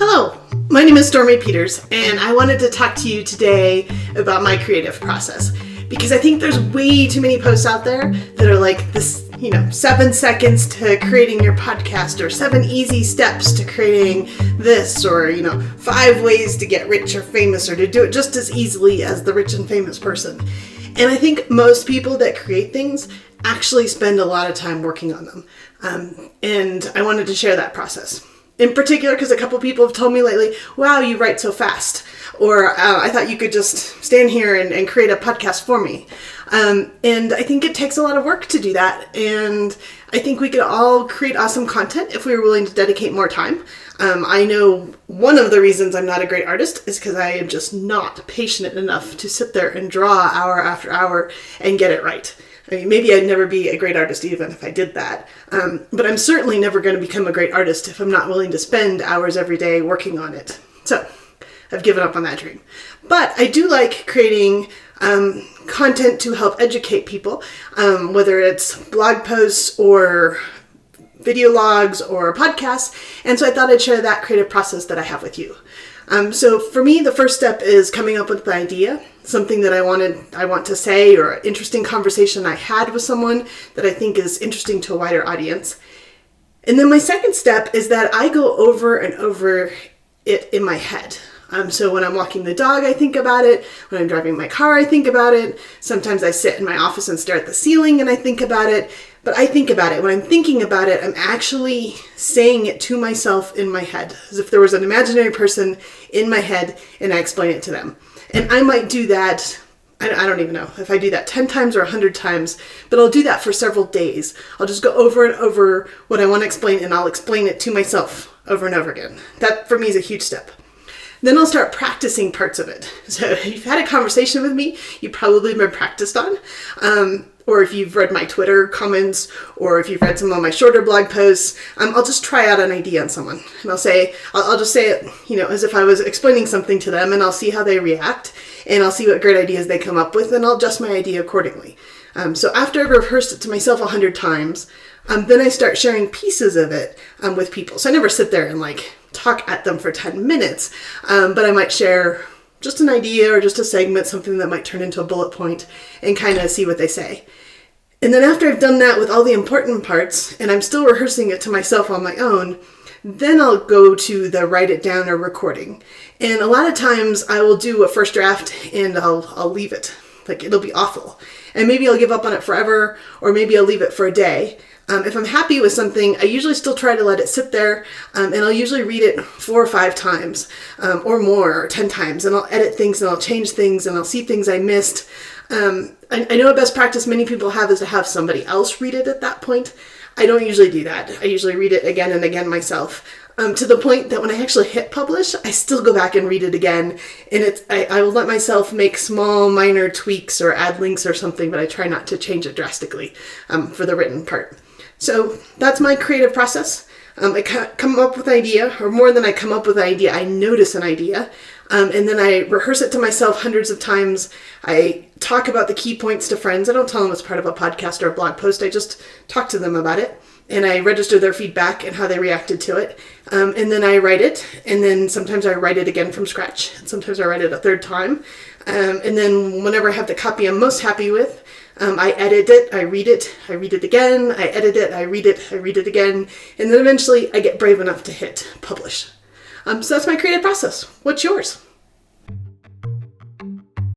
Hello, my name is Stormy Peters, and I wanted to talk to you today about my creative process because I think there's way too many posts out there that are like this, you know, seven seconds to creating your podcast, or seven easy steps to creating this, or, you know, five ways to get rich or famous, or to do it just as easily as the rich and famous person. And I think most people that create things actually spend a lot of time working on them. Um, and I wanted to share that process in particular because a couple people have told me lately, wow, you write so fast. Or uh, I thought you could just stand here and, and create a podcast for me. Um, and I think it takes a lot of work to do that. And I think we could all create awesome content if we were willing to dedicate more time. Um, I know one of the reasons I'm not a great artist is because I am just not patient enough to sit there and draw hour after hour and get it right. I mean, maybe I'd never be a great artist even if I did that. Um, but I'm certainly never going to become a great artist if I'm not willing to spend hours every day working on it. So I've given up on that dream. But I do like creating um, content to help educate people, um, whether it's blog posts or video logs or podcasts. And so I thought I'd share that creative process that I have with you. Um, so for me, the first step is coming up with the idea, something that I wanted, I want to say, or an interesting conversation I had with someone that I think is interesting to a wider audience. And then my second step is that I go over and over it in my head. Um, so when I'm walking the dog, I think about it. When I'm driving my car, I think about it. Sometimes I sit in my office and stare at the ceiling and I think about it. But I think about it. When I'm thinking about it, I'm actually saying it to myself in my head, as if there was an imaginary person in my head and I explain it to them. And I might do that I don't even know if I do that 10 times or 100 times, but I'll do that for several days. I'll just go over and over what I want to explain and I'll explain it to myself over and over again. That for me is a huge step. Then I'll start practicing parts of it. So if you've had a conversation with me, you probably been practiced on. Um, or if you've read my Twitter comments, or if you've read some of my shorter blog posts, um, I'll just try out an idea on someone. And I'll say, I'll, I'll just say it, you know, as if I was explaining something to them, and I'll see how they react, and I'll see what great ideas they come up with, and I'll adjust my idea accordingly. Um, so after I've rehearsed it to myself a hundred times, um, then I start sharing pieces of it um, with people. So I never sit there and like talk at them for 10 minutes, um, but I might share just an idea or just a segment, something that might turn into a bullet point, and kind of see what they say. And then after I've done that with all the important parts, and I'm still rehearsing it to myself on my own, then I'll go to the write it down or recording. And a lot of times I will do a first draft and I'll I'll leave it. Like it'll be awful. And maybe I'll give up on it forever, or maybe I'll leave it for a day. Um, if I'm happy with something, I usually still try to let it sit there, um, and I'll usually read it four or five times, um, or more, or ten times, and I'll edit things and I'll change things and I'll see things I missed. Um, I, I know a best practice many people have is to have somebody else read it at that point. I don't usually do that. I usually read it again and again myself. Um, to the point that when I actually hit publish, I still go back and read it again, and it's I, I, will let myself make small, minor tweaks or add links or something, but I try not to change it drastically um, for the written part. So that's my creative process. Um, I come up with an idea, or more than I come up with an idea, I notice an idea, um, and then I rehearse it to myself hundreds of times. I talk about the key points to friends. I don't tell them it's part of a podcast or a blog post. I just talk to them about it, and I register their feedback and how they reacted to it. Um, and then I write it, and then sometimes I write it again from scratch. Sometimes I write it a third time, um, and then whenever I have the copy I'm most happy with, um, I edit it, I read it, I read it again, I edit it, I read it, I read it again, and then eventually I get brave enough to hit publish. Um, so that's my creative process. What's yours?